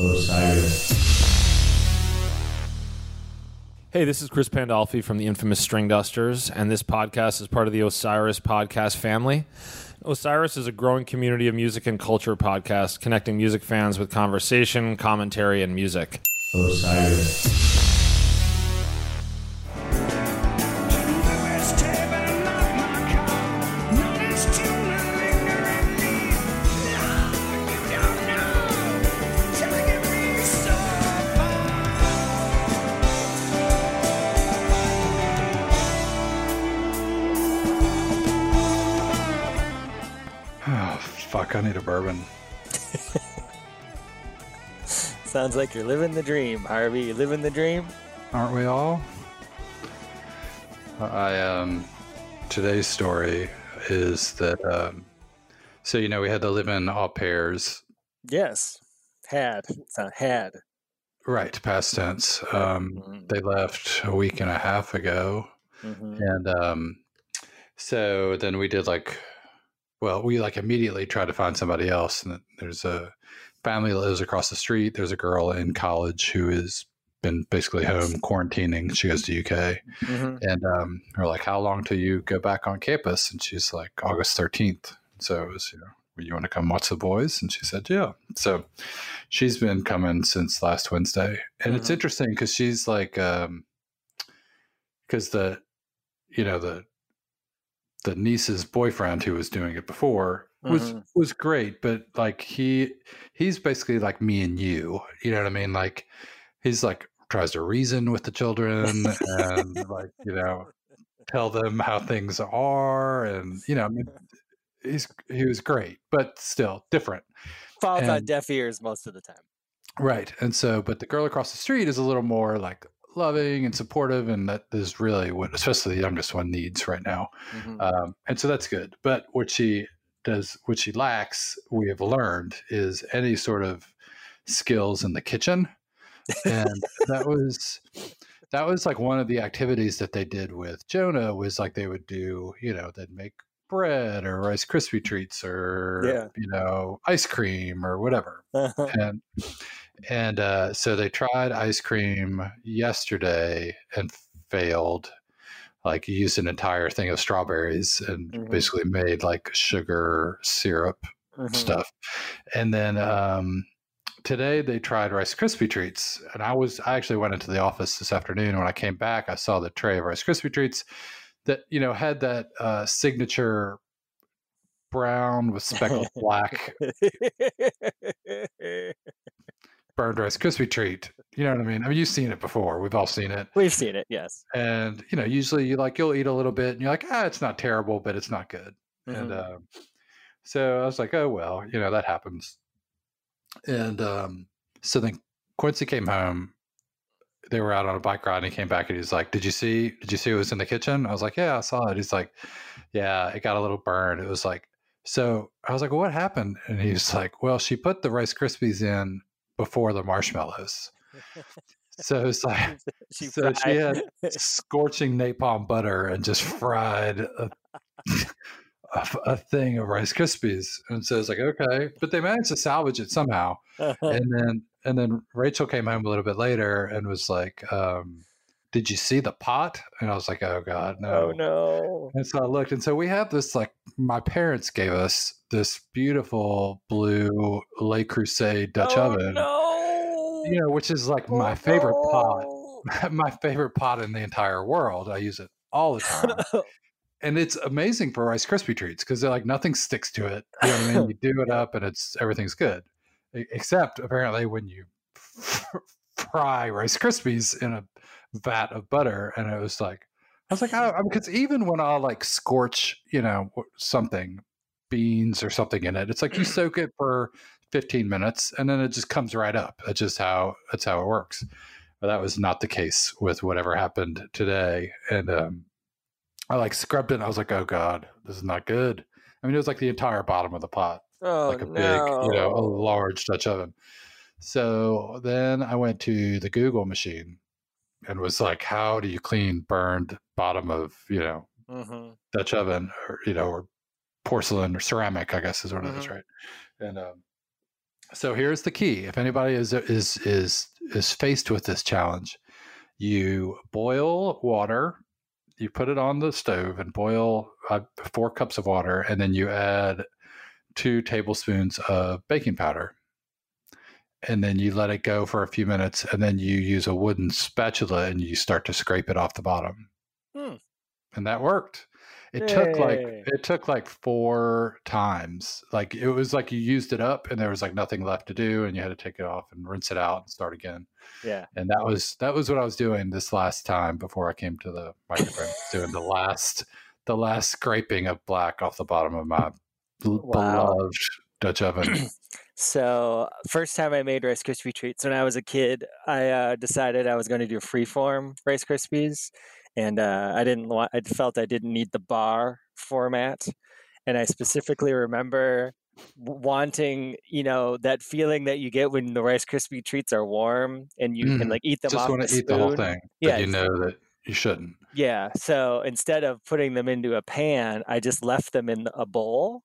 Osiris. Hey, this is Chris Pandolfi from the infamous Stringdusters, and this podcast is part of the Osiris podcast family. Osiris is a growing community of music and culture podcasts connecting music fans with conversation, commentary, and music. Osiris. I need a bourbon. Sounds like you're living the dream, Harvey. You living the dream? Aren't we all? I, um, today's story is that, um, so, you know, we had to live in au pairs. Yes. Had. It's not had. Right, past tense. Um, Mhm. they left a week and a half ago. Mhm. And um, so then we did like, well, we like immediately tried to find somebody else. And there's a family that lives across the street. There's a girl in college who has been basically home quarantining. She goes to UK. Mhm. And um, we're like, how long till you go back on campus? And she's like, August 13th. So it was, you know, you want to come watch the boys? And she said, yeah. So she's been coming since last Wednesday. And it's Mhm. interesting because she's like, um, because the, you know, the, the niece's boyfriend who was doing it before was Mhm. was great but like he he's basically like me and you you know what i mean like he's like tries to reason with the children and like you know tell them how things are and you know I mean, he's he was great but still different Falls on deaf ears most of the time. right and so but the girl across the street is a little more like loving and supportive and that is really what especially the youngest one needs right now Mhm. um, and so that's good. But what she does, what she lacks, we have learned, is any sort of skills in the kitchen, and that was that was like one of the activities that they did with Jonah was like they would do, you know, they'd make bread or Rice Krispie treats or Yeah. you know ice cream or whatever, and and uh, so they tried ice cream yesterday and failed like used an entire thing of strawberries and Mhm. basically made like sugar syrup Mhm. stuff and then um, today they tried rice krispie treats and i was i actually went into the office this afternoon when i came back i saw the tray of rice krispie treats that you know had that uh, signature brown with speckled black burned rice krispie treat you know what i mean? I mean you've seen it before. We've all seen it. We've seen it, yes. and you know usually you like you'll eat a little bit and you're like ah it's not terrible but it's not good. And Mhm. um, so i was like oh well you know that happens. And um, so then quincy came home. They were out on a bike ride and he came back and he's like did you see did you see what was in the kitchen? I was like yeah i saw it. He's like yeah it got a little burned. It was like so i was like well, what happened? And he's like well she put the rice krispies in before the marshmallows so it's like she so she had scorching napalm butter and just fried a, a, a thing of Rice Krispies. And so it's like, okay, but they managed to salvage it somehow. And then and then Rachel came home a little bit later and was like, um, "Did you see the pot?" And I was like, "Oh God, oh, no!" oh no. And so I looked, and so we have this like my parents gave us this beautiful blue Le Creuset Dutch oh, oven, No. you know, which is like Oh, my favorite pot my favorite pot in the entire world. I use it all the time. and it's amazing for Rice Krispie treats because they're like nothing sticks to it. You know what I mean? You do it up and it's everything's good. Except apparently when you fry Rice Krispies in a vat of butter, and it was like I was like, because even when I like scorch, you know, something, beans or something in it, it's like you soak it for 15 minutes and then it just comes right up. That's just how that's how it works. But that was not the case with whatever happened today. And um, I like scrubbed it. And I was like, oh god, this is not good. I mean, it was like the entire bottom of the pot, Oh, like a big, you know, a large Dutch oven. So then I went to the Google machine and was like, how do you clean burned bottom of you know Mhm. Dutch oven or you know or porcelain or ceramic? I guess is what it is, Mhm. right? And um, So here's the key: if anybody is is is is faced with this challenge, you boil water, you put it on the stove and boil uh, four cups of water, and then you add two tablespoons of baking powder, and then you let it go for a few minutes, and then you use a wooden spatula and you start to scrape it off the bottom, Hmm. and that worked. It took like it took like four times. Like it was like you used it up and there was like nothing left to do and you had to take it off and rinse it out and start again. Yeah. And that was that was what I was doing this last time before I came to the microphone. doing the last the last scraping of black off the bottom of my Wow. beloved Dutch oven. So first time I made Rice Krispie treats when I was a kid, I uh, decided I was going to do freeform Rice Krispies, and uh, I didn't want. I felt I didn't need the bar format, and I specifically remember wanting, you know, that feeling that you get when the Rice Krispie treats are warm and you can Mhm. like eat them Just off want to eat the whole thing. Yeah, But you know that you shouldn't. Yeah. So instead of putting them into a pan, I just left them in a bowl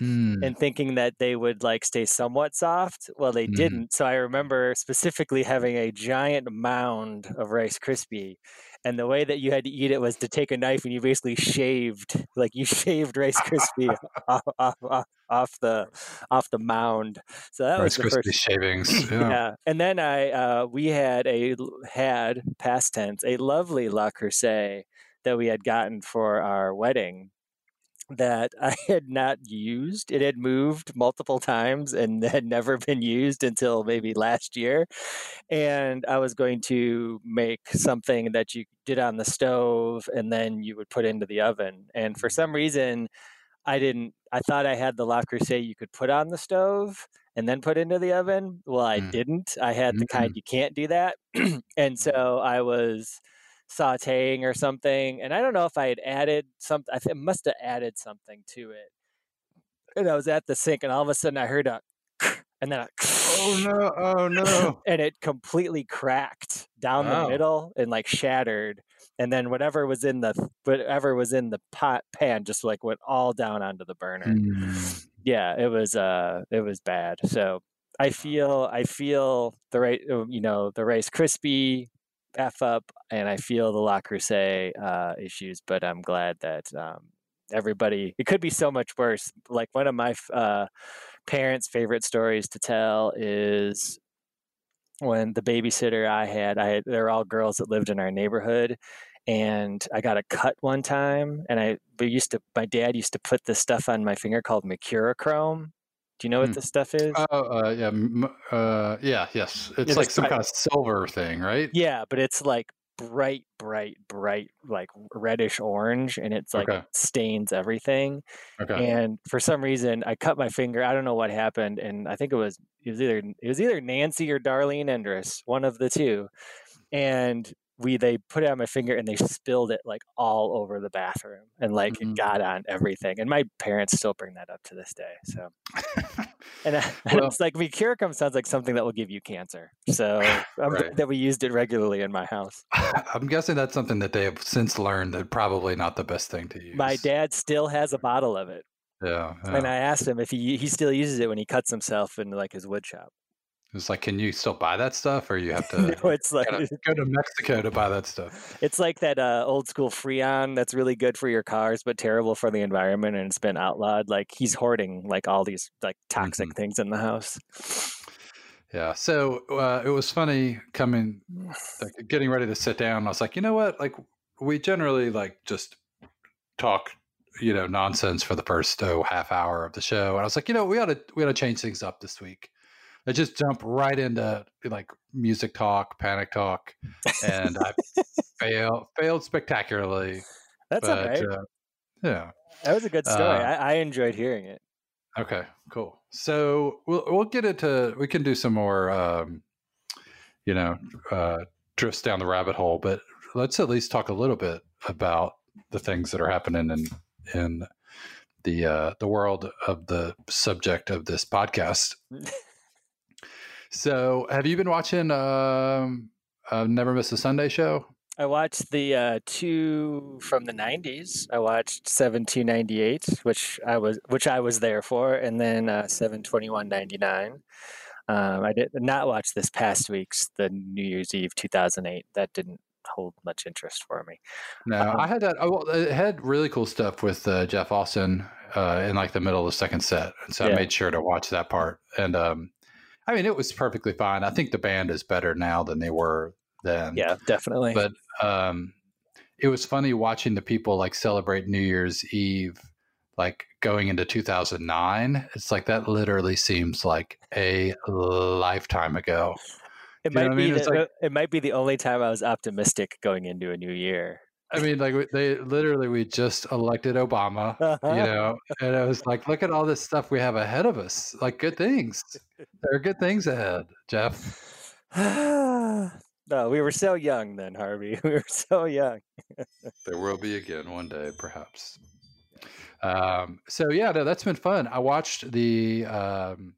Mm. and thinking that they would like stay somewhat soft. Well, they Mhm. didn't. So I remember specifically having a giant mound of Rice Krispie. And the way that you had to eat it was to take a knife and you basically shaved, like you shaved Rice Krispie off, off, off, off the off the mound. So that Rice was the Krispie first shavings. yeah. Yeah. And then I uh, we had a had past tense a lovely Le Creuset that we had gotten for our wedding that I had not used. It had moved multiple times and had never been used until maybe last year. And I was going to make something that you did on the stove and then you would put into the oven. And for some reason, I didn't. I thought I had the Le Creuset you could put on the stove and then put into the oven. Well, I Mm. didn't. I had the kind Mm. you can't do that, and so I was sautéing or something. And I don't know if I had added something. I think must have added something to it. And I was at the sink, and all of a sudden I heard a, and then a, Oh no! Oh no! and it completely cracked down Wow. the middle and like shattered and then whatever was in the whatever was in the pot pan just like went all down onto the burner Mm. yeah it was uh it was bad so i feel i feel the right you know the rice krispie f up and i feel the Le Creuset uh issues but i'm glad that um everybody it could be so much worse like one of my uh parents favorite stories to tell is when the babysitter I had, I had they're all girls that lived in our neighborhood, and I got a cut one time, and I we used to my dad used to put this stuff on my finger called mercurochrome. Do you know what Hmm. this stuff is? Oh uh, yeah, uh, yeah, yes. It's Yeah, like some kind of silver thing, right? yeah, but it's like bright, bright, bright, like reddish orange, and it's like Okay. stains everything. Okay. and for some reason I cut my finger. I don't know what happened, and I think it was it was either it was either Nancy or Darlene Endress, one of the two. And we they put it on my finger and they spilled it like all over the bathroom and like Mhm. it got on everything. And my parents still bring that up to this day. So and, I, Well- it's like Mercurochrome sounds like something that will give you cancer. So Right. that we used it regularly in my house. I'm guessing that's something that they have since learned that probably not the best thing to use. My dad still has a bottle of it. Yeah. And. I asked him if he he still uses it when he cuts himself in like his wood shop. It's like, can you still buy that stuff, or you have to no, it's like gotta go to Mexico to buy that stuff? it's like that uh, old school Freon that's really good for your cars but terrible for the environment and it's been outlawed. Like he's hoarding like all these like toxic things in the house. Yeah. So uh, it was funny coming, like, getting ready to sit down. I was like, you know what? Like, we generally like just talk, you know, nonsense for the first oh half hour of the show. And I was like, you know, we ought to we ought to change things up this week. I just jump right into like music talk, panic talk, and I failed failed spectacularly. That's but right. uh, yeah. That was a good story. uh, I, I enjoyed hearing it. Okay, cool. So we'll we'll get into we can do some more um, you know, uh drifts down the rabbit hole, but let's at least talk a little bit about the things that are happening in in the uh the world of the subject of this podcast. so have you been watching um uh, Never Miss a Sunday show? I watched the uh, two from the '90s. I watched Seven Two Ninety Eight, which I was which I was there for, and then uh, Seven Twenty One Ninety Nine. Um, I did not watch this past week's the New Year's Eve 2008. That didn't hold much interest for me. No, Um, I had that. Oh, well, it had really cool stuff with uh, Jeff Austin uh, in like the middle of the second set, and so Yeah. I made sure to watch that part. And um, I mean, it was perfectly fine. I think the band is better now than they were then. Yeah, definitely. but um, it was funny watching the people like celebrate New Year's Eve, like going into 2009. It's like that literally seems like a lifetime ago. it you know might what I be mean? The, like- it might be the only time I was optimistic going into a new year. I mean, like they literally we just elected Obama, Uh-huh. you know, and it was like, look at all this stuff we have ahead of us, like good things. There are good things ahead, Jeff. no, we were so young then, Harvey. We were so young. There will be again one day, perhaps. Um, so yeah, no, that's been fun. I watched the um,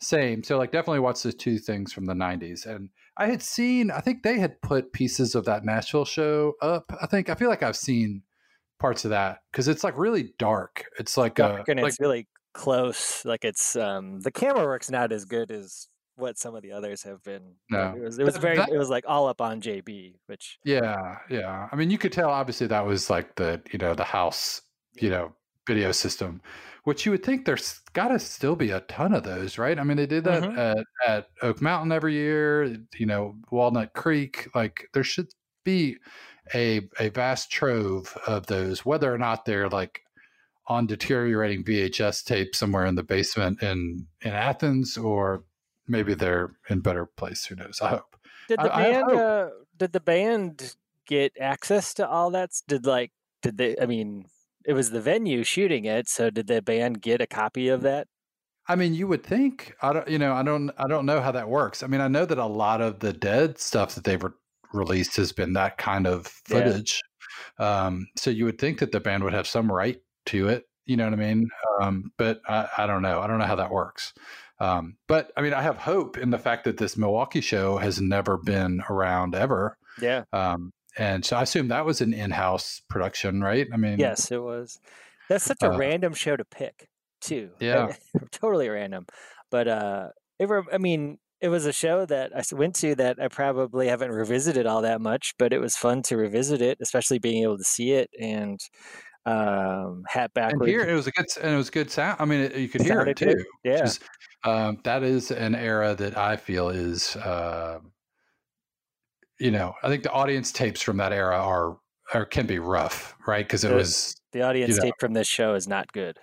same. So like, definitely watched the two things from the '90s, and I had seen. I think they had put pieces of that Nashville show up. I think I feel like I've seen parts of that because it's like really dark. It's like Dark a and like it's really close. Like it's um the camera work's not as good as what some of the others have been. No. It was it was very that- it was like all up on JB, which Yeah, yeah. I mean, you could tell obviously that was like the you know the house you know video system, which you would think there's got to still be a ton of those, right? I mean, they did that Mhm. at, at Oak Mountain every year. You know, Walnut Creek. Like there should be a a vast trove of those, whether or not they're like on deteriorating VHS tape somewhere in the basement in in Athens, or maybe they're in better place. Who knows? I hope. did the I- I band hope- uh, did the band get access to all that? Did like did they? I mean, it was the venue shooting it, so did the band get a copy of that? I mean, you would think. I don't. You know, I don't. I don't know how that works. I mean, I know that a lot of the dead stuff that they've re- released has been that kind of Yeah. footage. Um, so you would think that the band would have some right to it. You know what I mean? Um, but I, I don't know. I don't know how that works. Um, but I mean, I have hope in the fact that this Milwaukee show has never been around ever. Yeah. Um, and so I assume that was an in-house production, right? I mean, Yes, it was. That's such a Uh, random show to pick, too. Yeah. totally random. But uh, it. I mean, it was a show that I went to that I probably haven't revisited all that much, but it was fun to revisit it, especially being able to see it and um, hat and here it was a good and it was good sound. I mean, it, you could hear it Sounded good. too. Yeah. is, um, that is an era that I feel is, uh, you know, I think the audience tapes from that era are or can be rough, right? Because it was, the audience know. tape from this show is not good.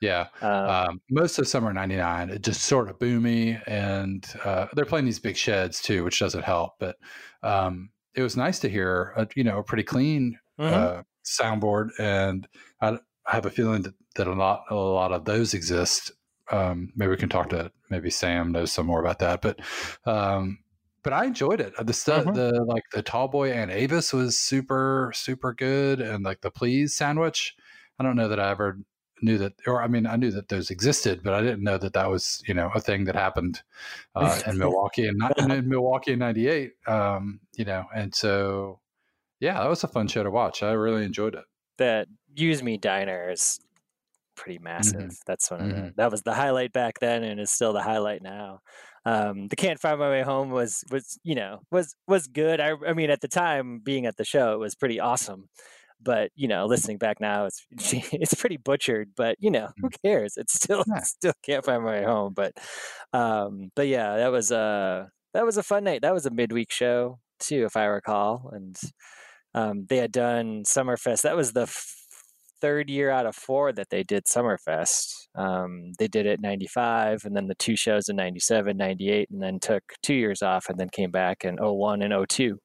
yeah, Um, um, most of summer '99, it just sort of boomy, and uh, they're playing these big sheds too, which doesn't help. But um, it was nice to hear, a, you know, a pretty clean mhm. uh, soundboard, and I, I have a feeling that, that a lot a lot of those exist. Um, maybe we can talk to maybe Sam knows some more about that, but um, but I enjoyed it. The stuff, Mhm. the like the tall boy and Avis was super super good, and like the Pleas sandwich. I don't know that I ever knew that, or I mean, I knew that those existed, but I didn't know that that was you know a thing that happened uh, in Milwaukee and in, in Milwaukee in '98. Um, you know, and so yeah, that was a fun show to watch. I really enjoyed it. that Use Me Diner is pretty Mm-hmm. massive. That's one of the, that was the highlight back then, and is still the highlight now. Um, the Can't Find My Way Home was was you know was was good. I I mean at the time being at the show it was pretty awesome. But you know, listening back now, it's it's pretty butchered. But you know, who cares? It's still Yeah. still can't find my way home. But um, but yeah, that was a that was a fun night. That was a midweek show too, if I recall. And um, they had done Summerfest. That was the f- third year out of four that they did Summerfest. Um, they did it 95 and then the two shows in 97, 98, and then took two years off and then came back in 01 and 02.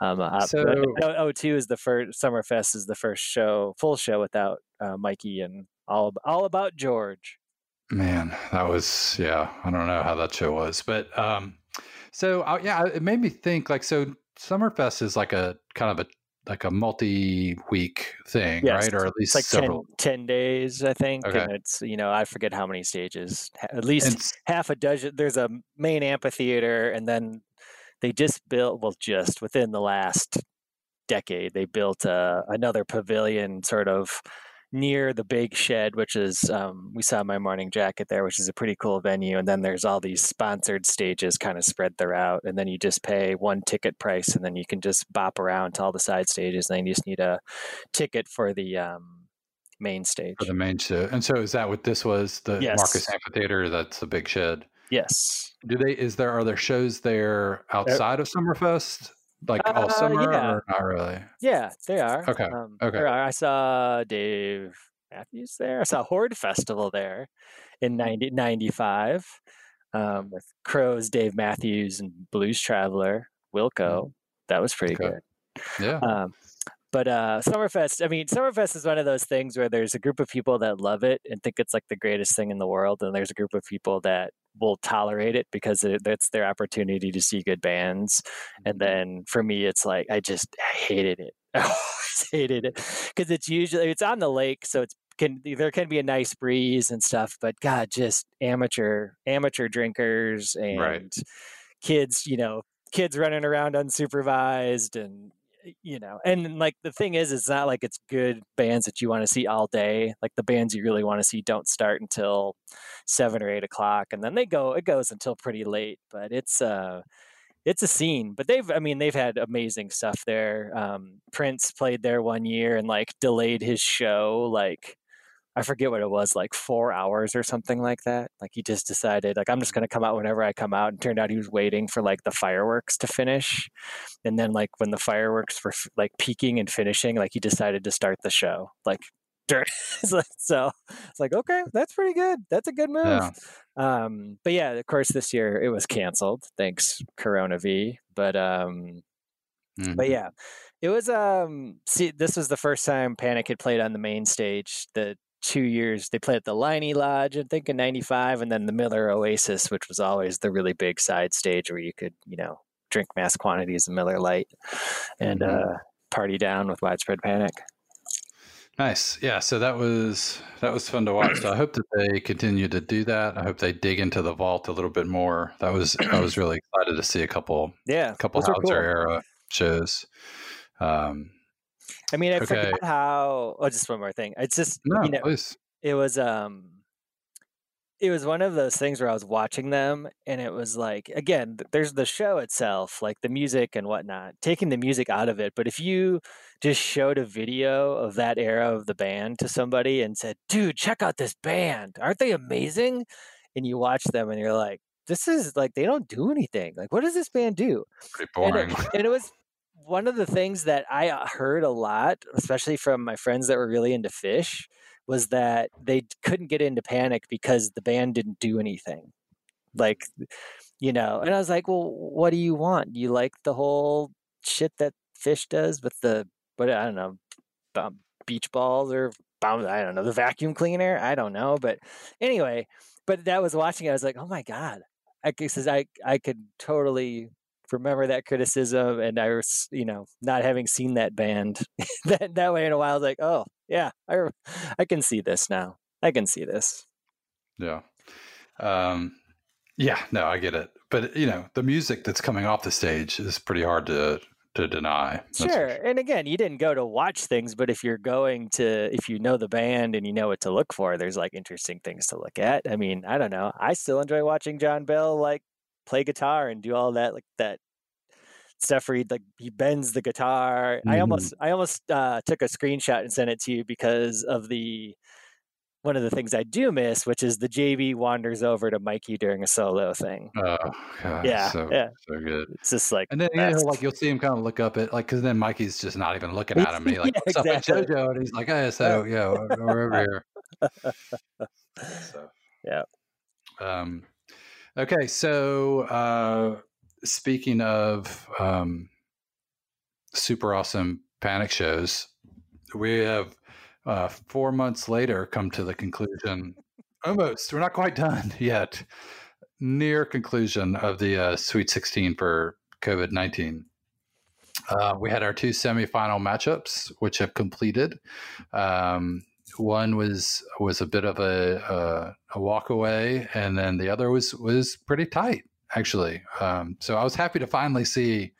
Um, uh, So- uh, 02 is the first, Summerfest is the first show, full show without uh, Mikey and all, all about George. Man, that was yeah. I don't know how that show was, but um, so uh, yeah, it made me think like so. Summerfest is like a kind of a like a multi-week thing, Yes, right? Or at least like 10, several. 10 days, I think. Okay. And it's, you know, I forget how many stages, at least And half a dozen. There's a main amphitheater, and then they just built, well, just within the last decade, they built uh, another pavilion sort of near the big shed, which is um, we saw my morning jacket there, which is a pretty cool venue. And then there's all these sponsored stages kind of spread throughout, and then you just pay one ticket price, and then you can just bop around to all the side stages. And then you just need a ticket for the um, main stage. For the main show. And so is that what this was? The Yes. Marcus Amphitheater, that's the big shed. Yes. Do they is there are there shows there outside of Summerfest? Like all Uh, summer yeah. or not really? Yeah, they are. Okay, Um, okay. are. I saw Dave Matthews there. I saw Horde Festival there in 90, 95 um, with Crowes, Dave Matthews, and Blues Traveler, Wilco. That was pretty Okay. good. Yeah. Um, but uh, Summerfest, I mean, Summerfest is one of those things where there's a group of people that love it and think it's like the greatest thing in the world, and there's a group of people that will tolerate it because it, it's their opportunity to see good bands. And mm-hmm. then for me, it's like I just hated it. I hated it because it's usually it's on the lake, so it's can there can be a nice breeze and stuff, but God, just amateur amateur drinkers and Right. kids, you know, kids running around unsupervised and you know and like the thing is it's not like it's good bands that you want to see all day like the bands you really want to see don't start until seven or eight o'clock and then they go it goes until pretty late but it's uh it's a scene but they've i mean they've had amazing stuff there um prince played there one year and like delayed his show like I forget what it was, like four hours or something like that. Like he just decided, like I'm just gonna come out whenever I come out, and turned out he was waiting for like the fireworks to finish, and then like when the fireworks were like peaking and finishing, like he decided to start the show. Like, during, it's like- so it's like okay, that's pretty good. That's a good move. Yeah. Um, but yeah, of course, this year it was canceled. Thanks, Corona V. But um, Mhm. but yeah, it was um see this was the first time Panic had played on the main stage. The two years they played at the Leinie Lodge, I think in ninety five, and then the Miller Oasis, which was always the really big side stage where you could, you know, drink mass quantities of Miller Lite and Mhm. uh party down with widespread panic. Nice. Yeah, so that was that was fun to watch. So I hope that they continue to do that. I hope they dig into the vault a little bit more. That was I was really excited to see a couple Yeah. a couple Houser cool. era shows. Um I mean I Okay. forgot how oh just one more thing. It's just no, you know please. it was um it was one of those things where I was watching them and it was like again there's the show itself like the music and whatnot taking the music out of it but if you just showed a video of that era of the band to somebody and said dude check out this band aren't they amazing and you watch them and you're like this is like they don't do anything like what does this band do Pretty and boring. it, and it was one of the things that I uh, heard a lot, especially from my friends that were really into Phish, was that they couldn't get into panic because the band didn't do anything. Like, you know, and I was like, well, what do you want? You like the whole shit that Phish does with the, what, I don't know, um, beach balls or, I don't know, the vacuum cleaner? I don't know. But anyway, but that was watching, it, I was like, oh my God. I, I, I could totally remember that criticism and I was, you know, not having seen that band that that way in a while, I was like, oh yeah, I I can see this now. I can see this. Yeah. Um, yeah, no, I get it. But you know, the music that's coming off the stage is pretty hard to to deny. For Sure. And again, you didn't go to watch things, but if you're going to if you know the band and you know what to look for, there's like interesting things to look at. I mean, I don't know. I still enjoy watching John Bell like play guitar and do all that like that stuff where he like he bends the guitar. I Mhm. almost I almost uh, took a screenshot and sent it to you because of the one of the things I do miss, which is the JB wanders over to Mikey during a solo thing. Oh, God, Yeah, so yeah. so good. It's just like And then you know, like you'll see him kind of look up at like because then Mikey's just not even looking at him. He like Yeah, looks up at. JoJo and he's like, "Hey, so yeah, we're, we're over here." So Yeah. Um, okay, so uh, speaking of um, super awesome panic shows, we have uh, four months later come to the conclusion. Almost, we're not quite done yet. Near conclusion of the uh, Sweet 16 for COVID 19. Uh, we had our two semifinal matchups, which have completed. Um, one was was a bit of a a, a walk away, and then the other was was pretty tight, actually. Um, so I was happy to finally see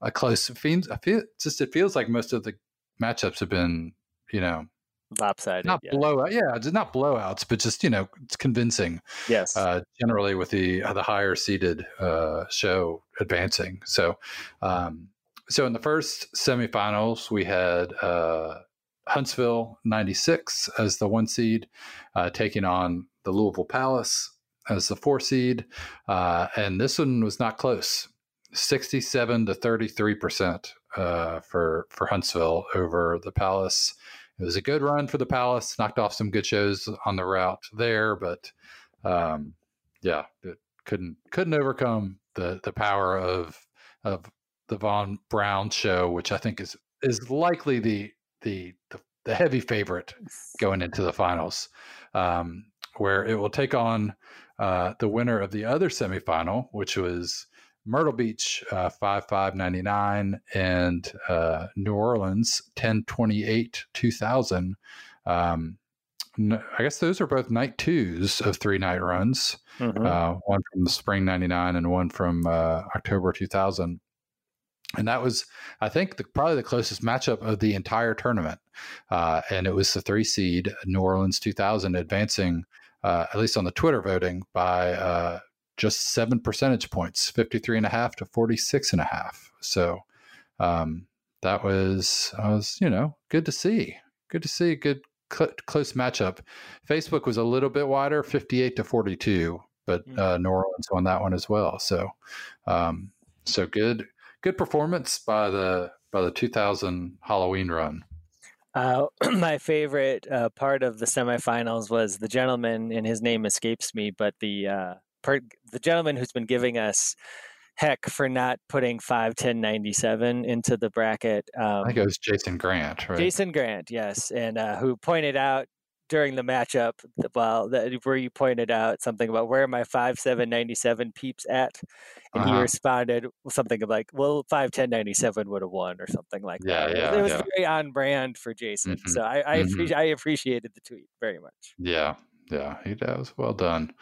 a close. Feels, I feel just it feels like most of the matchups have been, you know, lopsided. not yeah. blowout. Yeah, not blowouts, but just you know, it's convincing. yes. Uh, generally, with the uh, the higher seeded uh, show advancing. So, um, so in the first semifinals, we had uh, Huntsville '96 as the one seed, uh, taking on the Louisville Palace as the four seed, uh, and this one was not close. 67 to 33 percent uh, for for Huntsville over the Palace. It was a good run for the Palace. Knocked off some good shows on the route there, but um, yeah, it couldn't couldn't overcome the the power of of the Von Braun show, which I think is is likely the the the, the heavy favorite going into the finals, um, where it will take on uh, the winner of the other semifinal, which was Myrtle Beach uh, five five ninety nine and uh, New Orleans ten twenty eight two thousand. Um, I guess those are both night twos of three night runs. Mhm. Uh, one from the spring '99 and one from uh, October 2000. And that was, I think, the, probably the closest matchup of the entire tournament. Uh, and it was the three seed New Orleans 2000 advancing, uh, at least on the Twitter voting, by uh, just seven percentage points, 53 and a half to 46 and a half. So um, that was, I was, you know, good to see. Good to see a good cl- close matchup. Facebook was a little bit wider, 58 to 42, but Mm. uh, New Orleans won that one as well. So, um, so good, good performance by the by the 2000 Halloween run. Uh, my favorite uh, part of the semifinals was the gentleman, and his name escapes me, but the uh, part, the gentleman who's been giving us heck for not putting five ten ninety seven into the bracket. Um, I think it was Jason Grant, right? Jason Grant, yes, and uh, who pointed out during the matchup, well, that, where you pointed out something about where my five seven ninety seven peeps at, and he Uh-huh. responded with something of like, well, five ten ninety seven would have won or something like Yeah, that. It was- yeah, it was yeah. very on brand for Jason, Mhm, so I I, mhm. appreci- I appreciated the tweet very much. Yeah, yeah, he that was well done.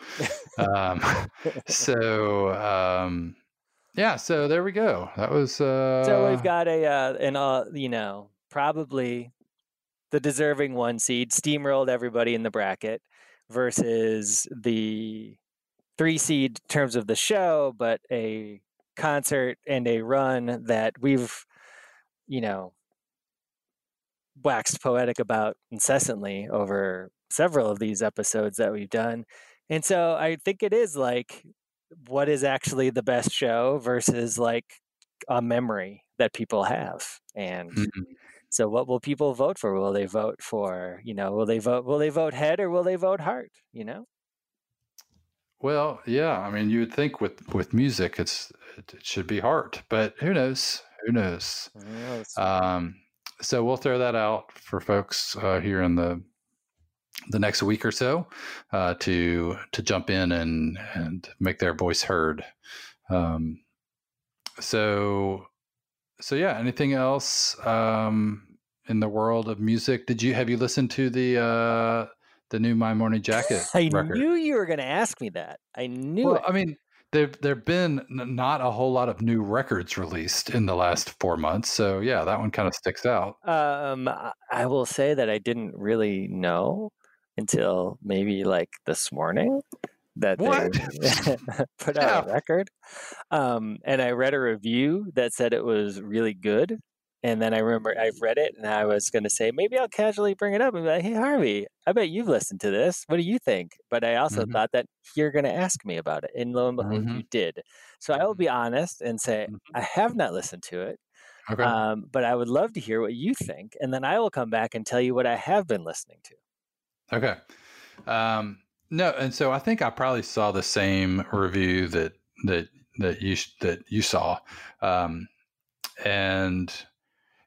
um, so um, yeah, so there we go. That was uh, so we've got a uh, an uh, you know probably the deserving one seed steamrolled everybody in the bracket versus the three seed in terms of the show, but a concert and a run that we've you know waxed poetic about incessantly over several of these episodes that we've done. And so I think it is like what is actually the best show versus like a memory that people have. And Mhm. So what will people vote for? Will they vote for, you know, will they vote will they vote head or will they vote heart, you know? Well, yeah. I mean, you would think with with music, it's it, it should be heart, but who knows? Who knows? Who knows? Um, so we'll throw that out for folks uh, here in the the next week or so uh, to to jump in and and make their voice heard. Um, so so yeah. Anything else um, in the world of music? Did you have you listened to the uh, the new My Morning Jacket I record? knew you were going to ask me that. I knew Well, it. I mean, there there've been not a whole lot of new records released in the last four months, so yeah, that one kind of sticks out. Um, I- I will say that I didn't really know until maybe like this morning that What? they put out a record. Um, and I read a review that said it was really good. And then I remember I've read it and I was going to say, maybe I'll casually bring it up and be like, hey, Harvey, I bet you've listened to this. What do you think? But I also Mhm. thought that you're going to ask me about it. And lo and behold, Mhm. you did. So I will be honest and say, Mhm. I have not listened to it. Okay. Um, but I would love to hear what you think, and then I will come back and tell you what I have been listening to. Okay. Um, no, and so I think I probably saw the same review that that that you that you saw, um, and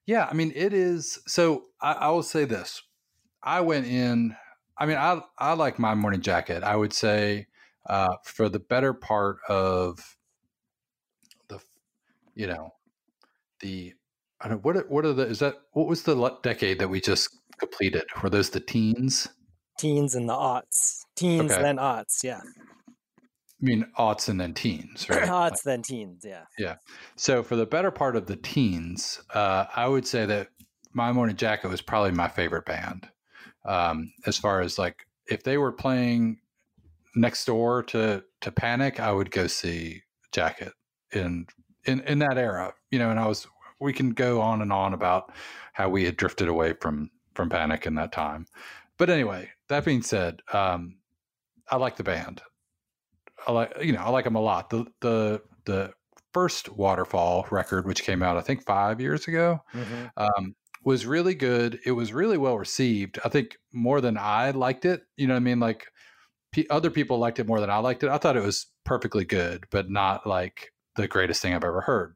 yeah, I mean it is. So I, I will say this: I went in. I mean, I I like my morning jacket. I would say uh, for the better part of the, you know, the I don't what what are the is that what was the decade that we just completed? Were those the teens? Teens and the aughts, teens Okay. then aughts, yeah, I mean, aughts and then teens, right? aughts then teens, yeah. So for the better part of the teens, uh, I would say that My Morning Jacket was probably my favorite band. Um, as far as like if they were playing next door to to Panic, I would go see Jacket in in in that era. You know, and I was we can go on and on about how we had drifted away from from Panic in that time. But anyway, that being said, um, I like the band. I like you know I like them a lot. The the the first Waterfall record, which came out I think five years ago, Mhm. um, was really good. It was really well received. I think more than I liked it. You know what I mean? Like p- other people liked it more than I liked it. I thought it was perfectly good, but not like the greatest thing I've ever heard.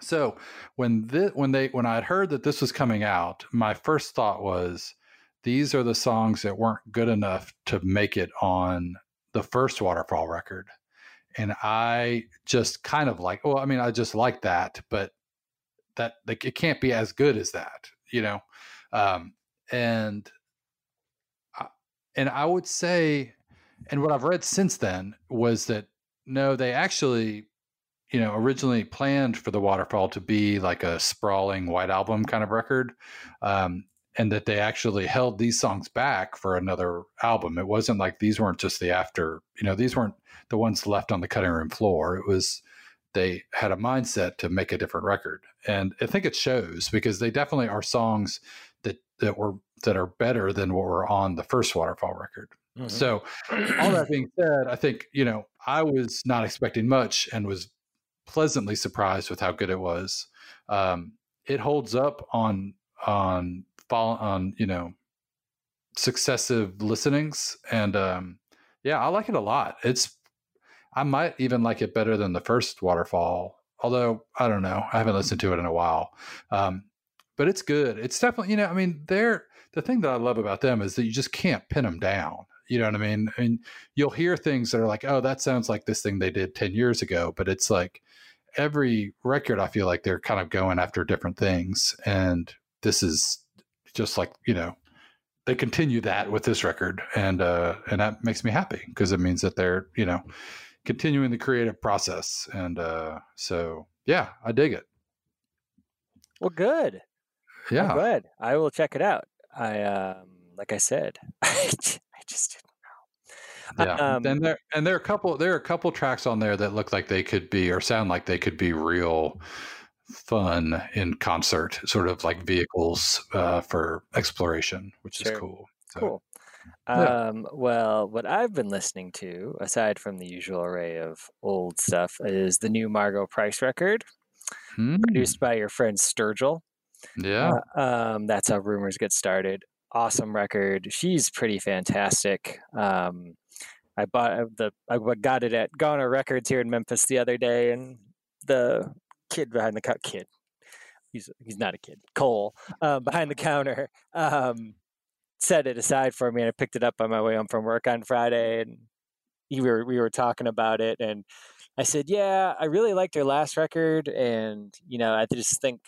So when this, when they when I had heard that this was coming out, my first thought was these are the songs that weren't good enough to make it on the first Waterfall record. And I just kind of like, well, I mean, I just like that, but that like it can't be as good as that, you know. Um, and and I would say, and what I've read since then was that no, they actually, you know, originally planned for the Waterfall to be like a sprawling white album kind of record, um, and that they actually held these songs back for another album. It wasn't like these weren't just the after, you know, these weren't the ones left on the cutting room floor. It was they had a mindset to make a different record and i think it shows because they definitely are songs that that were that are better than what were on the first waterfall record Mhm. so all that being said i think you know i was not expecting much and was pleasantly surprised with how good it was um it holds up on on fall on you know successive listenings and um yeah i like it a lot it's I might even like it better than the first Waterfall, although I don't know. I haven't listened to it in a while. Um, but it's good. It's definitely, you know, I mean, they're the thing that I love about them is that you just can't pin them down. You know what I mean? Mean, you'll hear things that are like, oh, that sounds like this thing they did 10 years ago, but it's like every record, I feel like they're kind of going after different things. And this is just like, you know, they continue that with this record. And, uh, and that makes me happy because it means that they're, you know, continuing the creative process. And uh, so, yeah, I dig it. Well, good. I'm Yeah. good. I will check it out. I um, like I said, I just didn't know. Yeah. Um, and there and there are a couple there are a couple tracks on there that look like they could be or sound like they could be real fun in concert, sort of like vehicles uh, for exploration, which Sure. is cool. So, Cool. Yeah. Um, well, what I've been listening to, aside from the usual array of old stuff, is the new Margo Price record, hmm, produced by your friend Sturgill. yeah. Uh, um, that's how rumors get started. Awesome record. She's pretty fantastic. Um, I bought uh, the I got it at Goner Records here in Memphis the other day, and the kid behind the co- kid. He's he's not a kid. Cole um, behind the counter um, set it aside for me, and I picked it up on my way home from work on Friday, and we were we were talking about it, and I said, "Yeah, I really liked her last record, and you know, I just think,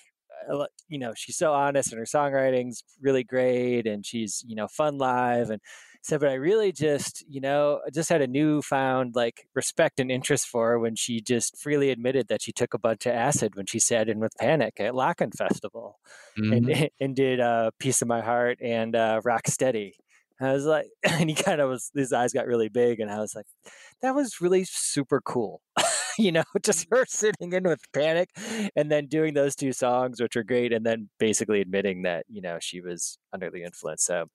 you know, she's so honest, and her songwriting's really great, and she's you know fun live." And Said, "But I really just, you know, I just had a newfound like respect and interest for her when she just freely admitted that she took a bunch of acid when she sat in with Panic at Lockn' Festival." Mhm. and, and did uh, "Piece of My Heart" and uh, "Rock Steady." I was like, and he kind of was, his eyes got really big, and I was like, that was really super cool. you know, just her sitting in with Panic and then doing those two songs, which are great, and then basically admitting that, you know, she was under the influence. So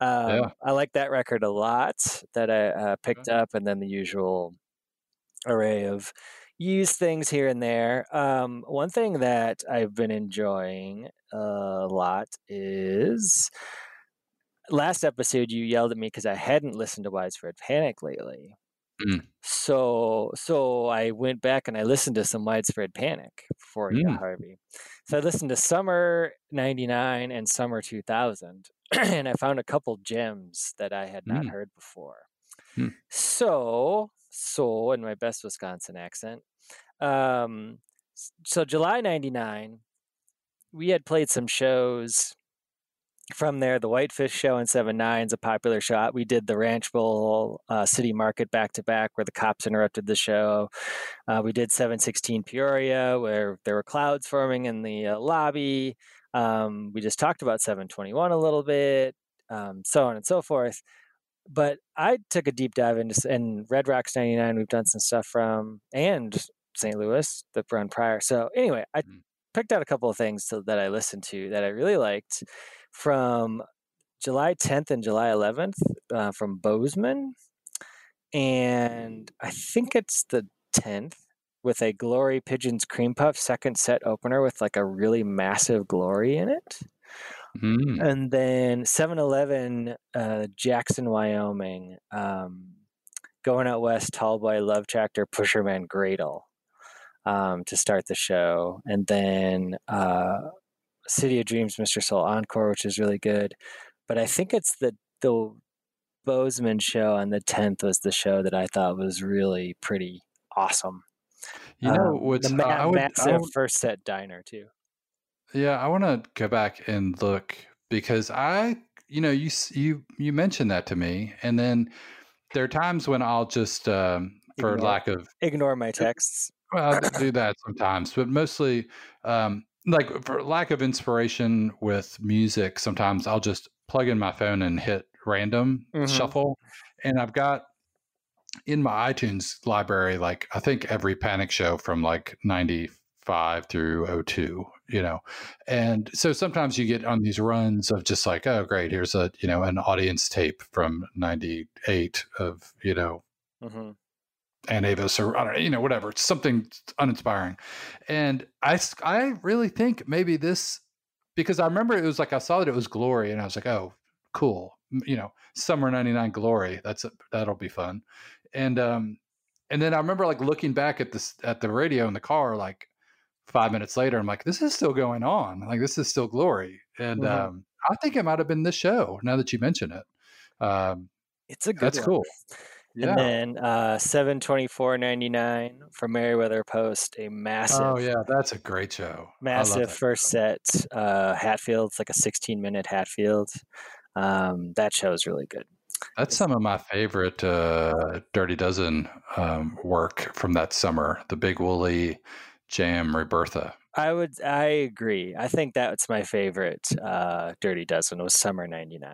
um, Yeah. I like that record a lot that I uh, picked up, and then the usual array of used things here and there. Um, one thing that I've been enjoying a lot is last episode you yelled at me because I hadn't listened to Widespread Panic lately. Mm. So so I went back and I listened to some Widespread Panic before it Mm. Harvey. So I listened to Summer '99 and Summer 2000, and I found a couple gems that I had not Mm. heard before. Hmm. So so in my best Wisconsin accent, um, so July '99, we had played some shows from there. The Whitefish Show in Seven Nines, a popular shot. We did the Ranch Bowl uh, City Market back to back, where the cops interrupted the show. Uh, we did 716 Peoria, where there were clouds forming in the uh, lobby. Um, we just talked about 721 a little bit. um, so on and so forth. But I took a deep dive into and Red Rocks '99. We've done some stuff from and St. Louis the run prior. So anyway, I Mm. picked out a couple of things to, that I listened to that I really liked from July 10th and July 11th uh, from Bozeman, and I think it's the 10th with a Glory Pigeons Cream Puff second set opener with like a really massive glory in it. Mm. And then 7 Eleven, uh, Jackson, Wyoming, um, going out west, Tallboy, Love Tractor, Pusherman, Gradle um, to start the show. And then uh, City of Dreams, Mr. Soul Encore, which is really good. But I think it's the, the Bozeman show on the 10th was the show that I thought was really pretty awesome. You know Um, what's the ma- I would, I massive would- first set diner too. Yeah, I want to go back and look because I, you know, you you you mentioned that to me, and then there are times when I'll just, um, for Ignore. lack of, Ignore my texts. well, I do that sometimes, but mostly, um, like for lack of inspiration with music, sometimes I'll just plug in my phone and hit random Mhm. shuffle, and I've got in my iTunes library, like I think every Panic show from like '95 through 02, you know, and so sometimes you get on these runs of just like, oh, great, here's a you know an audience tape from '98 of you know hmm Aunt Avis or I don't know, you know, whatever. It's something uninspiring. And I, I really think maybe this, because I remember it was like I saw that it was Glory and I was like, oh, cool. You know, Summer 99 Glory. That's, a, that'll be fun. And, um, and then I remember like looking back at this, at the radio in the car, like five minutes later, I'm like, this is still going on. Like, this is still Glory. And, Mhm. um, I think it might have been this show now that you mention it. Um, It's a good that's one. cool. Yeah. And then uh, seven twenty four ninety nine for Merriweather Post, a massive, Oh yeah, that's a great show. Massive first set. Uh, Hatfield, it's like a sixteen minute Hatfield. Um, that show is really good. That's some of my favorite uh, Dirty Dozen um, work from that summer. The Big Woolly Jam Rebirtha. I would, I agree. I think that's my favorite uh, Dirty Dozen was Summer '99,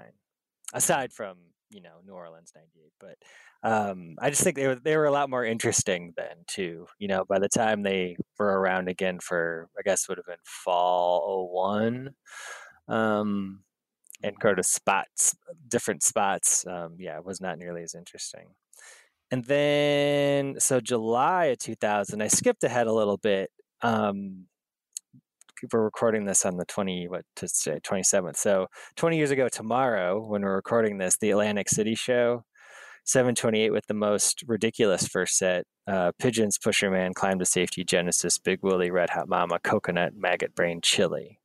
aside from you know New Orleans '98. But um, I just think they were they were a lot more interesting then too. You know, by the time they were around again for I guess would have been fall '01, um, and go to spots, different spots. Um, yeah, it was not nearly as interesting. And then so July of 2000, I skipped ahead a little bit. Um, we're recording this on the 20 what to say 27th so 20 years ago tomorrow when we're recording this the atlantic city show 728 with the most ridiculous first set uh, pigeons pusherman climb to safety genesis big willie red hot mama coconut maggot brain chili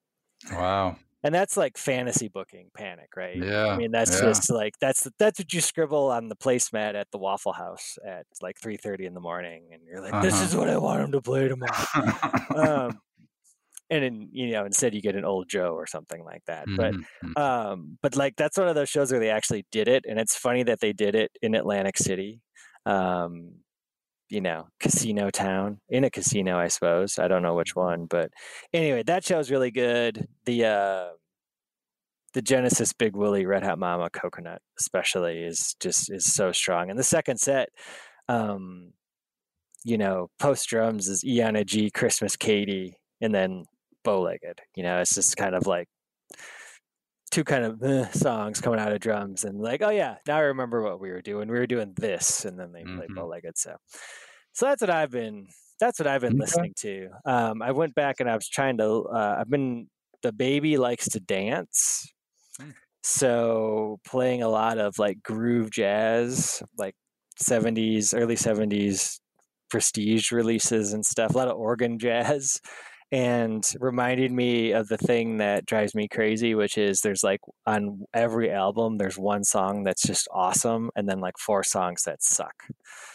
Wow. and that's like fantasy booking panic right Yeah. i mean that's yeah. just like that's that's what you scribble on the placemat at the waffle house at like 3.30 in the morning and you're like this Uh-huh. is what i want him to play tomorrow um, and then you know instead you get an old Joe or something like that. But Mhm, mhm. um, but like that's one of those shows where they actually did it, and it's funny that they did it in Atlantic City, um, you know, casino town in a casino, I suppose. I don't know which one, but anyway, that show's really good. The uh, the Genesis Big Willie Red Hot Mama Coconut especially is just is so strong, and the second set. Um, you know, post drums is Iana G, Christmas Katie, and then bow legged. You know, it's just kind of like two kind of eh, songs coming out of drums and like, oh yeah, now I remember what we were doing. We were doing this, and then they play Mhm. bow legged. So, so that's what I've been. That's what I've been Okay. listening to. Um, I went back and I was trying to. Uh, I've been. The baby likes to dance. Hmm. So playing a lot of like groove jazz, like 70s, early 70s prestige releases and stuff, a lot of organ jazz, and reminded me of the thing that drives me crazy, which is there's like on every album, there's one song that's just awesome, and then like four songs that suck.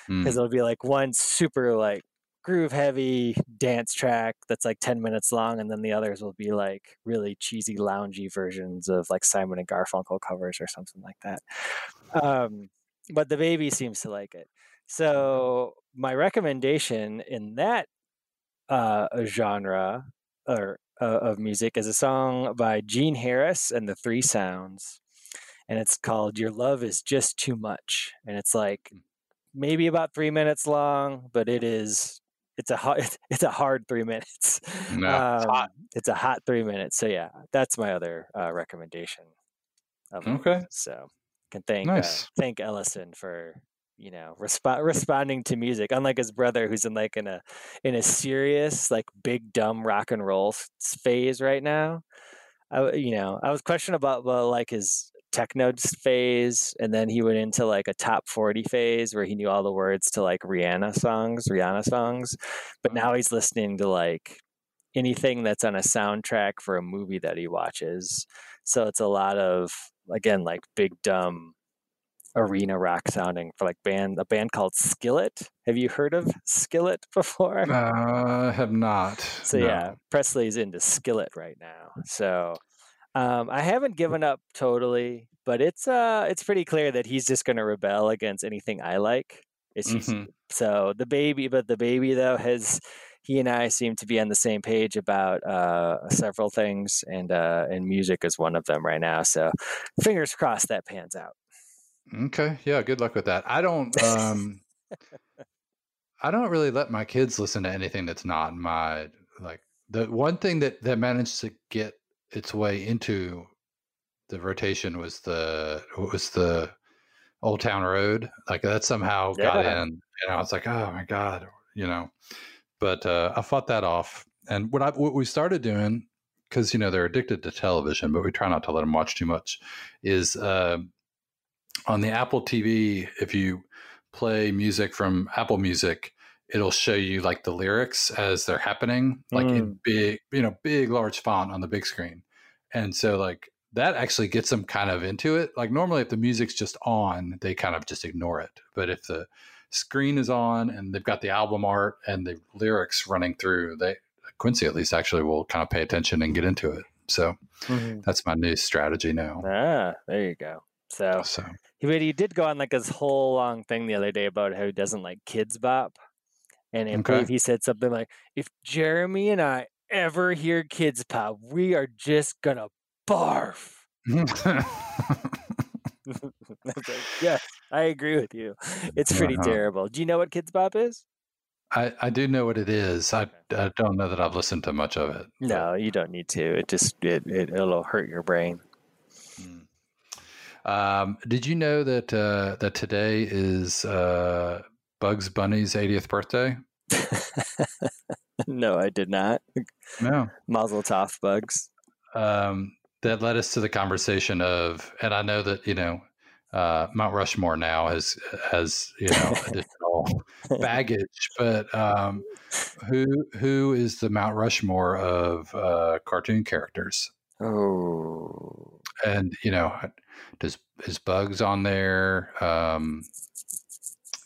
Mm. Because it'll be like one super like groove heavy dance track that's like 10 minutes long, and then the others will be like really cheesy, loungy versions of like Simon and Garfunkel covers or something like that. Um, but the baby seems to like it. So my recommendation in that uh, genre or uh, of music is a song by Gene Harris and the Three Sounds, and it's called "Your Love Is Just Too Much," and it's like maybe about three minutes long, but it is it's a hard it's a hard three minutes. No, um, it's hot. It's a hot three minutes. So yeah, that's my other uh, recommendation. Of it. Okay. So can thank Nice. uh, thank Ellison for you know resp- responding to music. Unlike his brother, who's in like in a in a serious like big dumb rock and roll phase right now. I, you know I was questioning about well, like his techno phase, and then he went into like a top forty phase where he knew all the words to like Rihanna songs, Rihanna songs. But uh-huh. now he's listening to like anything that's on a soundtrack for a movie that he watches. So it's a lot of again like big dumb arena rock sounding for like band a band called Skillet. Have you heard of Skillet before? Uh, I have not. So no. yeah, Presley's into Skillet right now. So um, I haven't given up totally, but it's uh it's pretty clear that he's just going to rebel against anything I like. It's just, Mhm. so the baby, but the baby though has he and I seem to be on the same page about uh, several things, and uh, and music is one of them right now. So fingers crossed that pans out. Okay. Yeah. Good luck with that. I don't. Um, I don't really let my kids listen to anything that's not my like. The one thing that that managed to get its way into the rotation was the was the Old Town Road. Like that somehow got in, and I was like, oh my god, you know. But uh, I fought that off, and what I what we started doing because you know they're addicted to television, but we try not to let them watch too much. Is uh, on the Apple TV, if you play music from Apple Music, it'll show you like the lyrics as they're happening, like in big, you know, big, large font on the big screen. And so, like, that actually gets them kind of into it. Like, normally, if the music's just on, they kind of just ignore it. But if the screen is on and they've got the album art and the lyrics running through, they, Quincy at least, actually will kind of pay attention and get into it. So that's my new strategy now. Ah, there you go. So he but he did go on like this whole long thing the other day about how he doesn't like Kidz Bop. And I Okay. believe he said something like, if Jeremy and I ever hear kids pop, we are just gonna barf. Like, yeah, I agree with you. It's pretty Uh-huh. terrible. Do you know what Kidz Bop is? I, I do know what it is. I, I don't know that I've listened to much of it. No, you don't need to. It just it, it it'll hurt your brain. Mm. Um, did you know that uh, that today is uh, Bugs Bunny's 80th birthday? no, I did not. No. Mazel tov, bugs. Um, that led us to the conversation of, and I know that you know uh, Mount Rushmore now has has you know additional baggage, but um, who who is the Mount Rushmore of uh, cartoon characters? Oh, and you know does is bugs on there? Um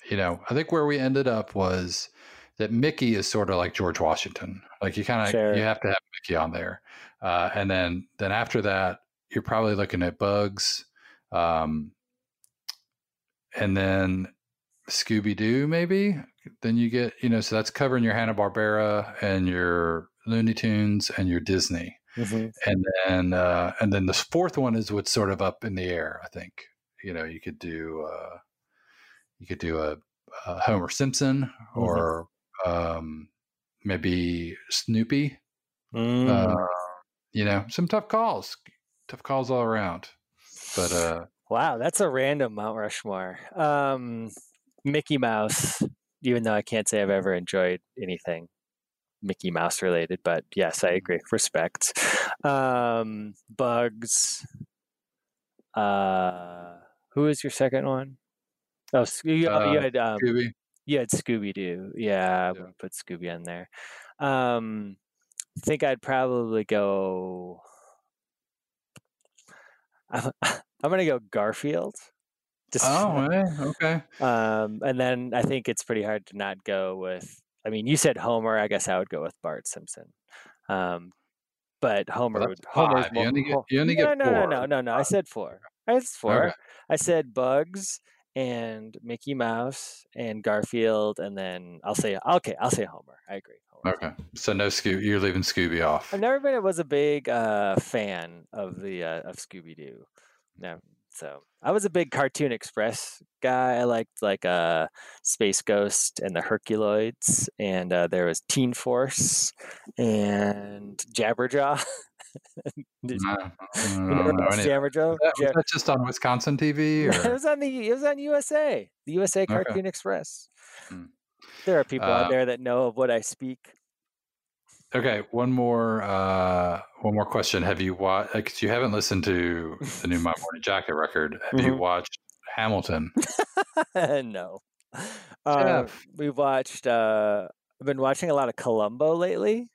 you know i think where we ended up was that mickey is sort of like george washington. Like you kind of Sure. you have to have mickey on there. Uh and then then after that you're probably looking at bugs um and then scooby-doo maybe? Then you get you know so that's covering your hanna-barbera and your looney tunes and your disney Mhm. and then uh, and then the fourth one is what's sort of up in the air. I think you know you could do uh, you could do a, a Homer Simpson or um, maybe Snoopy. Mm. Uh, you know, some tough calls, tough calls all around. But uh, Wow, that's a random Mount Rushmore. Um, Mickey Mouse, even though I can't say I've ever enjoyed anything Mickey Mouse related, but yes, I agree. Respect. Um, Bugs. Uh, who is your second one? Oh, you, oh, you Uh, had um, Scooby, you had Scooby Doo. Yeah, I Yeah. put Scooby in there. Um, I think I'd probably go. I'm, I'm gonna go Garfield. Just, oh, eh, okay. um, and then I think it's pretty hard to not go with. I mean, you said Homer. I guess I would go with Bart Simpson. Um, but Homer Well, would. Homer's. You only get- you only no, get no, no, four. no, no, no. I said four. I said four. Okay. I said Bugs and Mickey Mouse and Garfield, and then I'll say okay. I'll say Homer. I agree. Homer. Okay, so no Scooby. You're leaving Scooby off. I've never been was a big uh, fan of the uh, of Scooby Doo. No, So I was a big Cartoon Express guy. I liked like uh, Space Ghost and the Herculoids, and uh, there was Teen Force and Jabberjaw. Did you, No, you no, never no, Jabberjaw? Was that, was that just on Wisconsin TV? Or? it was on the it was on USA, the USA Cartoon Express. Hmm. There are people Uh, out there that know of what I speak. Okay, one more uh one more question. Have you watched because you haven't listened to the new My Morning Jacket record. Have you Mhm. watched Hamilton? no. Uh, we watched. Uh, I've been watching a lot of Columbo lately,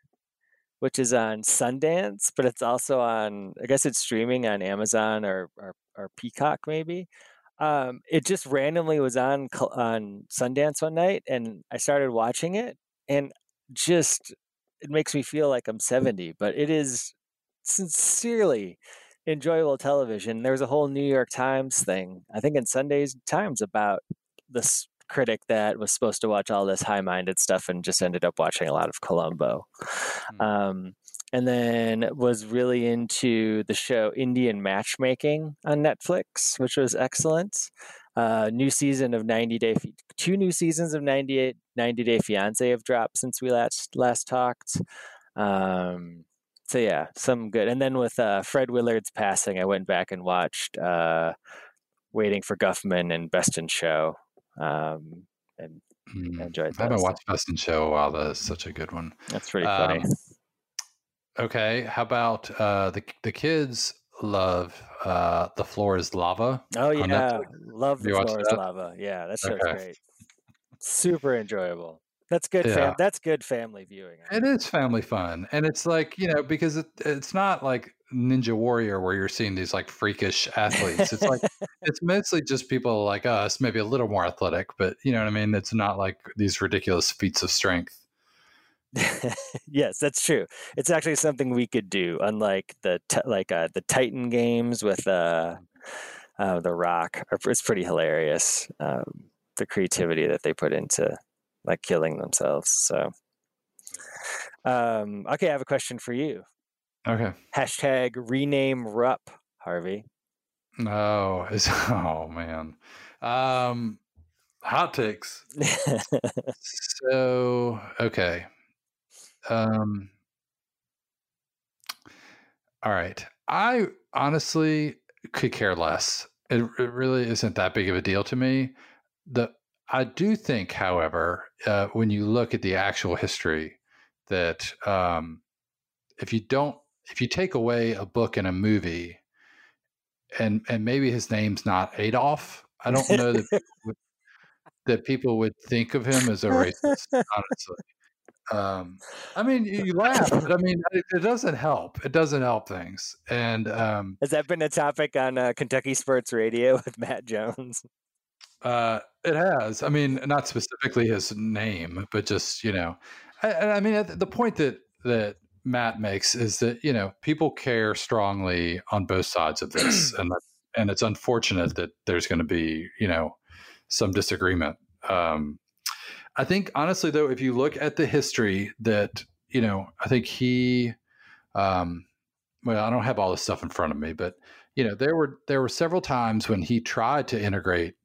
which is on Sundance, but it's also on. I guess it's streaming on Amazon or or, or Peacock maybe. Um, it just randomly was on on Sundance one night, and I started watching it, and just it makes me feel like I'm 70, but it is sincerely enjoyable television. There was a whole New York Times thing, I think in Sunday's Times, about this critic that was supposed to watch all this high-minded stuff and just ended up watching a lot of Columbo. Hmm. Um, and then was really into the show Indian Matchmaking on Netflix, which was excellent. Uh, new season of 90 Day, two new seasons of 98, 90 Day Fiance have dropped since we last last talked. Um, so yeah, some good. And then with uh, Fred Willard's passing, I went back and watched uh, Waiting for Guffman and Best in Show. Um, and Mm. I enjoyed I haven't those. watched Best in Show a while. That's such a good one. That's pretty funny. Um, Okay, how about uh the the kids love uh The Floor is Lava? Oh yeah, love the floor is lava. Yeah, that show's Okay. great. Super enjoyable. That's good. Yeah. Fam- that's good family viewing. I It is family fun, and it's like you know because it, it's not like Ninja Warrior where you're seeing these like freakish athletes. It's like it's mostly just people like us, maybe a little more athletic, but you know what I mean. It's not like these ridiculous feats of strength. yes, that's true. It's actually something we could do, unlike the t- like uh, the Titan games with uh, uh, the Rock. It's pretty hilarious. Um, the creativity that they put into like killing themselves. So, um, okay, I have a question for you. Okay. Hashtag rename Rupp, Harvey. No, it's oh man. Um, hot takes. So okay. Um all right. I honestly could care less. It, it really isn't that big of a deal to me. The I do think, however, uh, when you look at the actual history, that um, if you don't, if you take away a book and a movie, and and maybe his name's not Adolf, I don't know that that people would think of him as a racist. honestly, um, I mean, you laugh, but I mean, it, it doesn't help. It doesn't help things, and um, Has that been a topic on uh, Kentucky Sports Radio with Matt Jones? Uh, it has. I mean, not specifically his name, but just you know, I, I mean, the point that that Matt makes is that you know people care strongly on both sides of this, and and it's unfortunate that there's going to be you know some disagreement. Um, I think honestly, though, if you look at the history, that you know, I think he, um, well, I don't have all this stuff in front of me, but you know, there were there were several times when he tried to integrate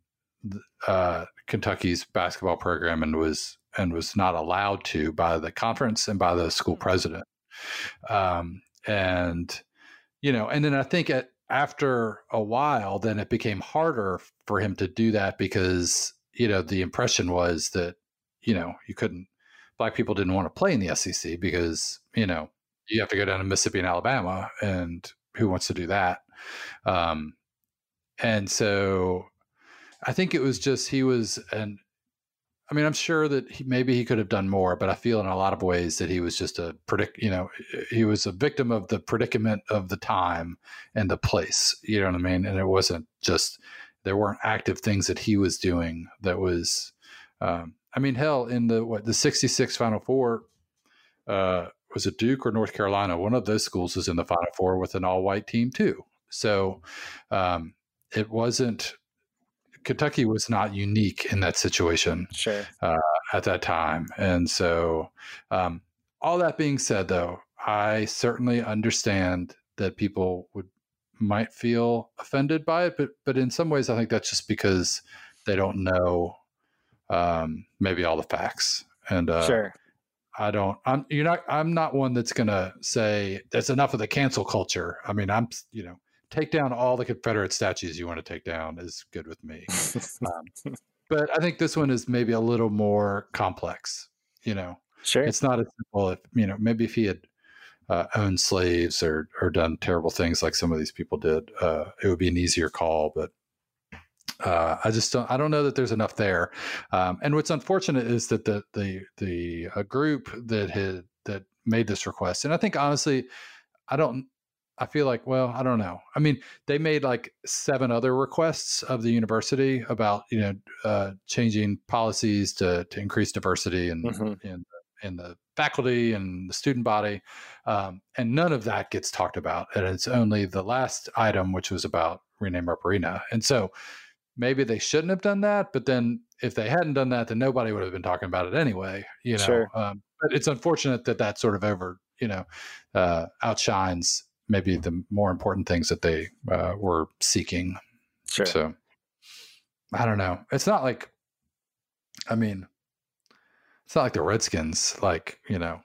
uh, Kentucky's basketball program and was and was not allowed to by the conference and by the school president. Um, and you know, and then I think at after a while, then it became harder for him to do that because you know the impression was that you know you couldn't black people didn't want to play in the SEC because you know you have to go down to Mississippi and Alabama, and who wants to do that? Um, and so I think it was just he was and I mean I'm sure that he, maybe he could have done more, but I feel in a lot of ways that he was just a predict you know he was a victim of the predicament of the time and the place. You know what I mean? And it wasn't just there weren't active things that he was doing that was. Um, I mean, hell, in the what the '66 Final Four, uh, was it Duke or North Carolina? One of those schools is in the Final Four with an all-white team too. So um, it wasn't Kentucky was not unique in that situation Sure. at that time. And so, um, all that being said, though, I certainly understand that people would might feel offended by it, but but in some ways, I think that's just because they don't know um, maybe all the facts. And uh, sure. I don't. I'm you're not. I'm not one that's gonna say that's enough of the cancel culture. I mean, I'm you know take down all the Confederate statues you want to take down is good with me. um, but I think this one is maybe a little more complex. You know, Sure. it's not as simple. If you know, maybe if he had uh, owned slaves or or done terrible things like some of these people did, uh, it would be an easier call. But uh, I just don't. I don't know that there's enough there. Um, and what's unfortunate is that the the the uh, group that had that made this request, and I think honestly, I don't. I feel like, well, I don't know. I mean, they made like seven other requests of the university about you know uh, changing policies to to increase diversity and Mhm. in in the faculty and the student body, um, and none of that gets talked about. And it's only the last item, which was about rename Rupp Arena. And so maybe they shouldn't have done that. But then if they hadn't done that, then nobody would have been talking about it anyway. You know, Sure. um, but it's unfortunate that that sort of over, you know, uh, outshines maybe the more important things that they uh, were seeking. Sure. So I don't know. It's not like, I mean, it's not like the Redskins, like, you know,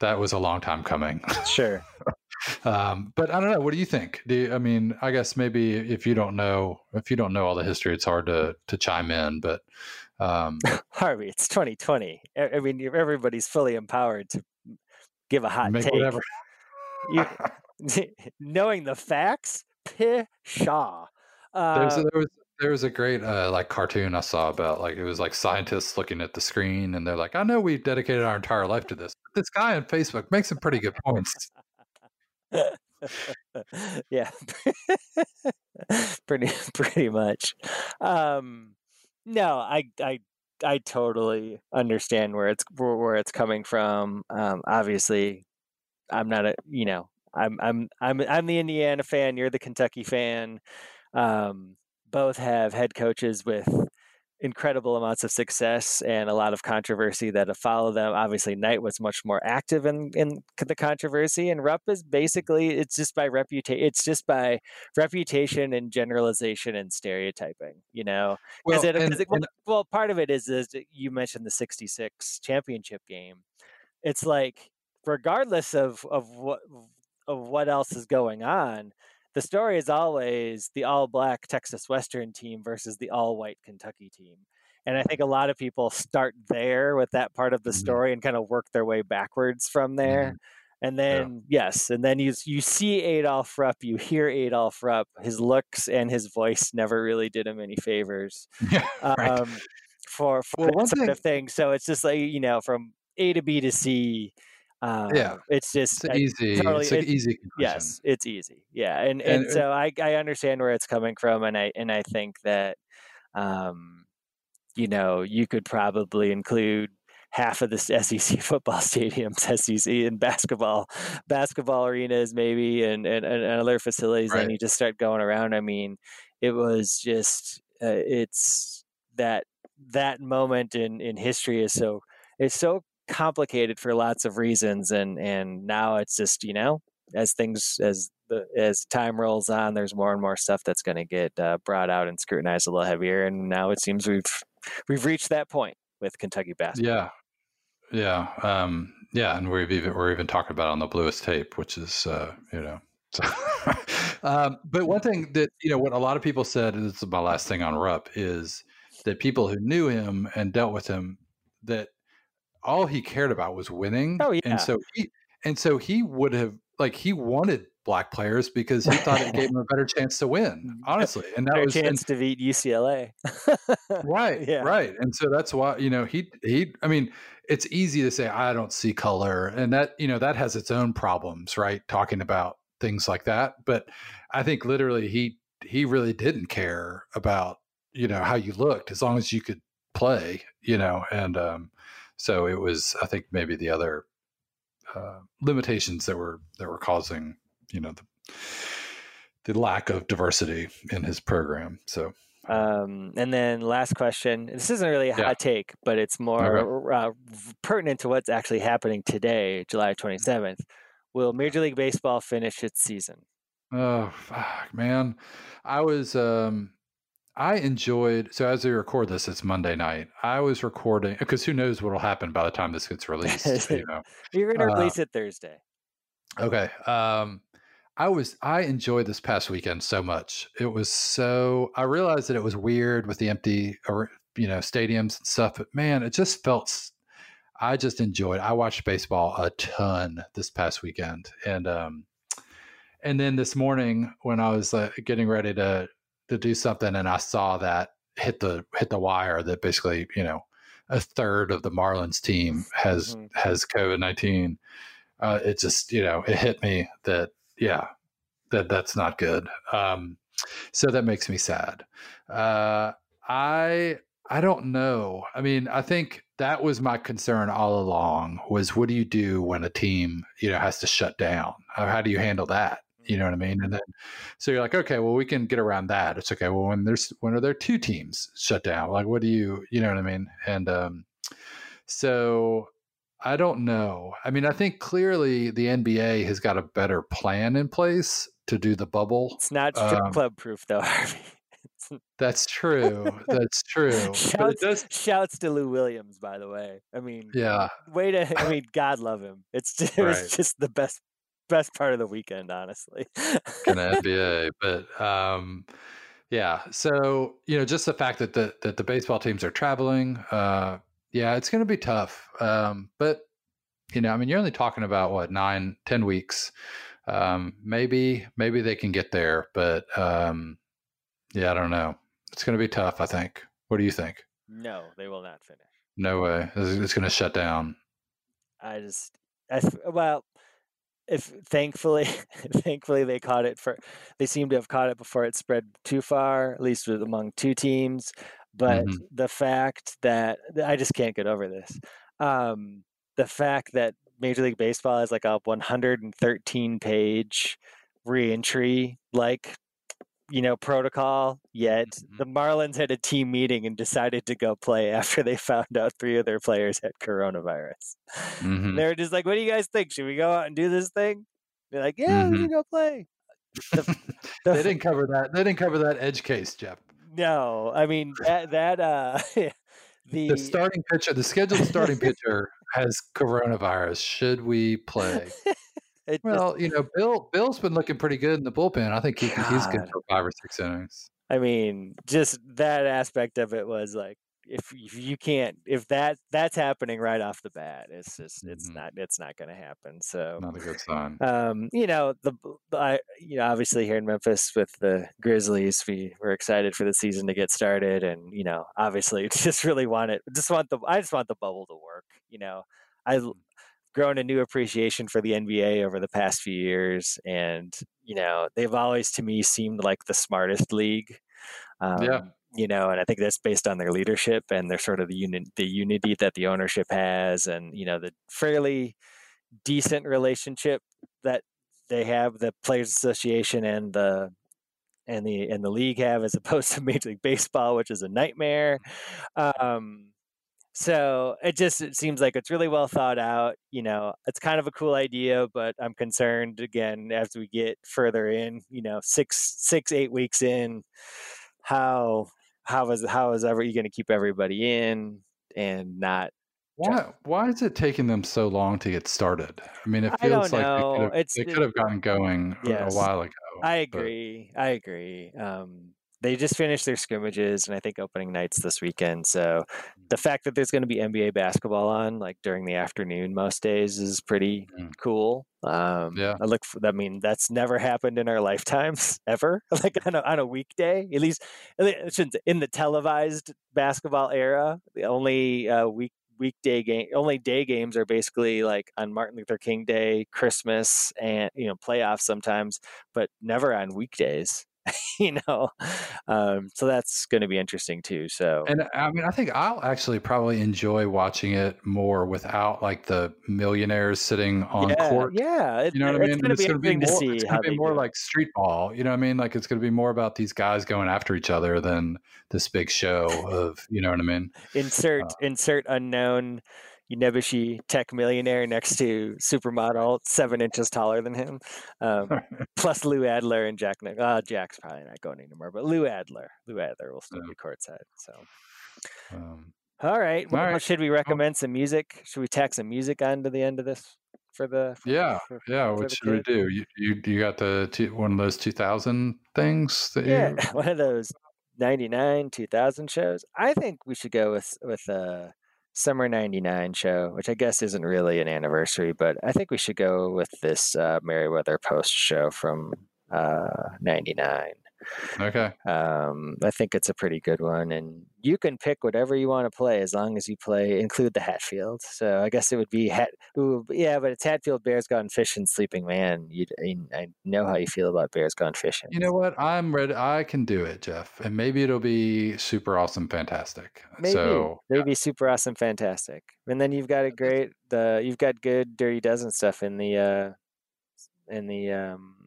that was a long time coming. Sure. um, but I don't know. What do you think? Do you, I mean, I guess maybe if you don't know, if you don't know all the history, it's hard to, to chime in, but, um, Harvey, it's 2020. I I mean, you're- everybody's fully empowered to give a hot take. whatever. You, knowing the facts, pshaw. There's Uh, a, there was there was a great uh, like cartoon I saw about like it was like scientists looking at the screen and they're like, I know we've dedicated our entire life to this. But this guy on Facebook makes some pretty good points. yeah, pretty pretty much. Um, no, I I I totally understand where it's where it's coming from. Um, obviously, I'm not a you know I'm I'm I'm I'm the Indiana fan. You're the Kentucky fan. Um, both have head coaches with incredible amounts of success and a lot of controversy that have followed them. Obviously, Knight was much more active in in the controversy, and Rupp is basically it's just by reputation. It's just by reputation and generalization and stereotyping. You know, Well, it, and- it- well, and- well, part of it is is you mentioned the '66 championship game. It's like regardless of of what of what else is going on, the story is always the all black Texas Western team versus the all white Kentucky team. And I think a lot of people start there with that part of the Mhm. story and kind of work their way backwards from there. And Yeah. then yes, and then you you see Adolph Rupp, you hear Adolph Rupp. His looks and his voice never really did him any favors yeah, right. um, for for Well, that one sort thing- of thing. So it's just like you know, from A to B to C. Um, Yeah. it's just It's easy. totally- it's an it- easy yes, it's easy. Yeah, and and, And- so I I understand where it's coming from, and I and I think that um, you know you could probably include half of the SEC football stadiums, SEC and basketball basketball arenas, maybe, and and, and other facilities. Right. And you just start going around. I mean, it was just uh, it's that that moment in in history is so it's so complicated for lots of reasons and and now it's just you know as things as the as time rolls on there's more and more stuff that's going to get uh, brought out and scrutinized a little heavier and now it seems we've we've reached that point with kentucky basketball Yeah, yeah, um, yeah, and we've even we're even talking about on the bluest tape, which is uh, you know. um, but one thing that you know, what a lot of people said, and this is my last thing on Rupp, is that people who knew him and dealt with him, that all he cared about was winning. Oh, yeah. and so he and so he would have like he wanted black players because he thought it gave him a better chance to win. Honestly, and that Better was and chance to beat ucla right Yeah. right and so that's why you know he he i mean it's easy to say i don't see color and that you know that has its own problems right talking about things like that but i think literally he he really didn't care about you know how you looked as long as you could play you know and um so it was i think maybe the other uh, limitations that were that were causing you know the the lack of diversity in his program so Um, and then last question. This isn't really a Yeah. hot take, but it's more uh, pertinent to what's actually happening today, July 27th. Will Major League Baseball finish its season? Oh fuck, man. I was um I enjoyed so as we record this, it's Monday night. I was recording because who knows what'll happen by the time this gets released. you know. You're going to Uh, release it Thursday. Okay. Um I was I enjoyed this past weekend so much. It was so I realized that it was weird with the empty or you know stadiums and stuff, but man, it just felt I just enjoyed. I watched baseball a ton this past weekend, and um, and then this morning when I was uh, getting ready to to do something, and I saw that hit the hit the wire that basically you know a third of the Marlins team has Mhm. has COVID nineteen. Uh, it just you know it hit me that yeah that that's not good. Um, so that makes me sad. Uh, I I don't know. I mean, I think that was my concern all along was what do you do when a team, you know, has to shut down? How, how do you handle that? You know what I mean? And then so you're like, okay, well, we can get around that. It's okay. Well, when there's when are there two teams shut down? Like, what do you, you know what I mean? And um, so I don't know. I mean, I think clearly the NBA has got a better plan in place to do the bubble. It's not um, club proof though, Harvey. That's true. That's true. Shouts, does, shouts to Lou Williams, by the way. I mean, yeah. way to I mean, God love him. It's just, it was just the best best part of the weekend, honestly. kind of NBA. But um, yeah, so you know, just the fact that the that the baseball teams are traveling, uh, yeah, it's going to be tough. Um, but you know, I mean, you're only talking about what nine, ten weeks. Um, maybe maybe they can get there, but um, yeah, I don't know. It's going to be tough. I think. What do you think? no, they will not finish. No way. It's, it's going to shut down. I just, I well, if thankfully, thankfully they caught it for, they seem to have caught it before it spread too far, at least with among two teams. But Mhm. the fact that I just can't get over this, um, the fact that Major League Baseball has like a 113 page reentry like you know protocol yet Mhm. the marlins had a team meeting and decided to go play after they found out three of their players had coronavirus Mhm. they were just like what do you guys think should we go out and do this thing they're like yeah we can go play The- the they didn't cover that. They didn't cover that edge case, Jeff. no i mean that that uh the, the starting pitcher, the scheduled starting pitcher has coronavirus. Should we play? It just- Well, you know, Bill Bill's been looking pretty good in the bullpen. I think he, he's good for five or six innings. I mean, just that aspect of it was like, if, if you can't, if that that's happening right off the bat, it's just it's Mhm. not it's not going to happen. So, Not a good sign. um, you know, the, I, you know, obviously here in Memphis with the Grizzlies, we we're excited for the season to get started, and you know, obviously, just really want it. Just want the I just want the bubble to work. You know, I. grown a new appreciation for the NBA over the past few years, and you know they've always to me seemed like the smartest league. Um, You know, and I think that's based on their leadership and their sort of the unit, the unity that the ownership has, and you know the fairly decent relationship that they have, the Players Association and the and the and the league have, as opposed to Major League Baseball, which is a nightmare. Um, so it just it seems like it's really well thought out. You know, it's kind of a cool idea, but I'm concerned again as we get further in. You know, six six eight weeks in, how how is how is ever you going to keep everybody in and not? Why why is it taking them so long to get started? I mean, it feels like know. they could have, they could have gotten going a- Yes. a while ago. I but- agree. I agree. Um, they just finished their scrimmages, and I think opening nights this weekend. So the fact that there's going to be NBA basketball on like during the afternoon most days is pretty Mm. cool. Um, Yeah. I look. For, I mean, that's never happened in our lifetimes ever. Like on a, on a weekday, at least at least- I shouldn't say- in the televised basketball era. The only uh, week weekday game only day games are basically like on Martin Luther King Day, Christmas, and you know playoffs sometimes, but never on weekdays. you know, um, so that's going to be interesting too. So And I mean, I think I'll actually probably enjoy watching it more without like the millionaires sitting on yeah, court. yeah, it, You know what I mean? going to It's gonna be more. to see It's gonna be more like street ball. You know what I mean? Like it's gonna be more about these guys going after each other than this big show of. You know what I mean? insert uh, insert unknown Unebushi tech millionaire next to supermodel seven inches taller than him, um, plus Lou Adler and Jack. Nich- Uh, Jack's probably not going anymore, but Lou Adler, Lou Adler will still Yeah. be courtside. So, Um, all right. Well, All right. should we recommend some music? Should we tack some music onto the end of this for the? For, yeah, for- yeah. for What should we do? You you, you got the two, one of those two thousand things that Yeah, you. one of those 99 2000 shows i think we should go with with a summer 99 show which i guess isn't really an anniversary but i think we should go with this uh merriweather post show from uh 99 Okay. um i think it's a pretty good one and you can pick whatever you want to play as long as you play include the hatfield so i guess it would be hat ooh, yeah but it's hatfield bears gone fishing sleeping man you i know how you feel about bears gone fishing You know what? I'm ready. I can do it, Jeff, and maybe it'll be super awesome, fantastic. Maybe So maybe super awesome, fantastic, and then you've got a great the you've got good Dirty Dozen stuff in the uh in the um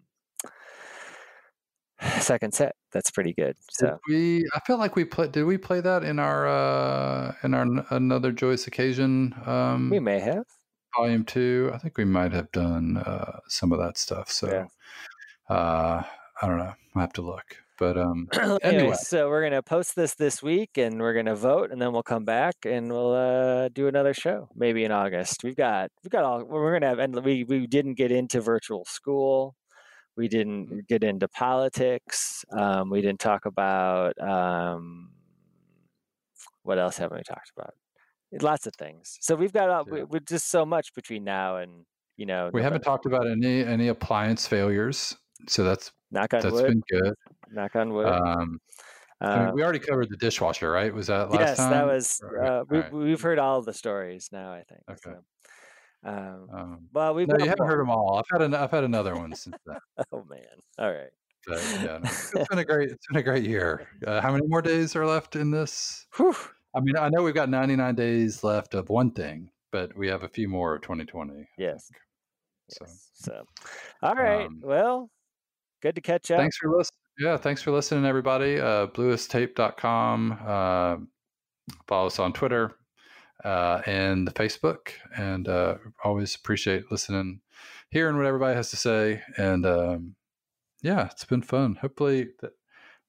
second set. That's pretty good. Did we I feel like we played. Did we play that in our uh in our another joyous occasion um we may have. volume two? I think we might have done uh some of that stuff. So Yeah. uh I don't know. I'll have to look. But um anyway, Anyway. so we're gonna post this this week, and we're gonna vote, and then we'll come back and we'll uh, do another show, maybe in August. We've got we've got all we're gonna have, and we we didn't get into virtual school. We didn't get into politics. Um, we didn't talk about um, what else haven't we talked about? Lots of things. So we've got all, we, Yeah. we just so much between now and you know. we haven't talked about any any appliance failures. So that's Knock on that's wood. been good. Knock on wood. Um I mean, Uh, we already covered the dishwasher, right? Was that last yes, time? Yes, that was. Uh, we, alright. We've heard all the stories now. I think. Okay. So. Um, Um, well, we've no, you haven't heard them all. I've had an, I've had another one since then. Oh man! All right. But yeah, no, it's been a great it's been a great year. Uh, how many more days are left in this? Whew. I mean, I know we've got 99 days left of one thing, but we have a few more of 2020. I Yes. So Yes. So, all right. Um, well, good to catch up. thanks for listening. Yeah, thanks for listening, everybody. Uh, bluestape.com. Uh, follow us on Twitter uh, and the Facebook, and uh, always appreciate listening, hearing what everybody has to say, and um, yeah, it's been fun. Hopefully, that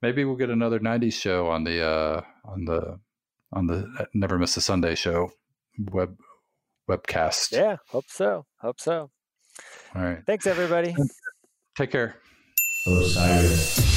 maybe we'll get another '90s show on the uh, on the on the uh, Never Miss a Sunday show web webcast. Yeah. Hope so. Hope so. All right. Thanks, everybody. Take care. Osiris.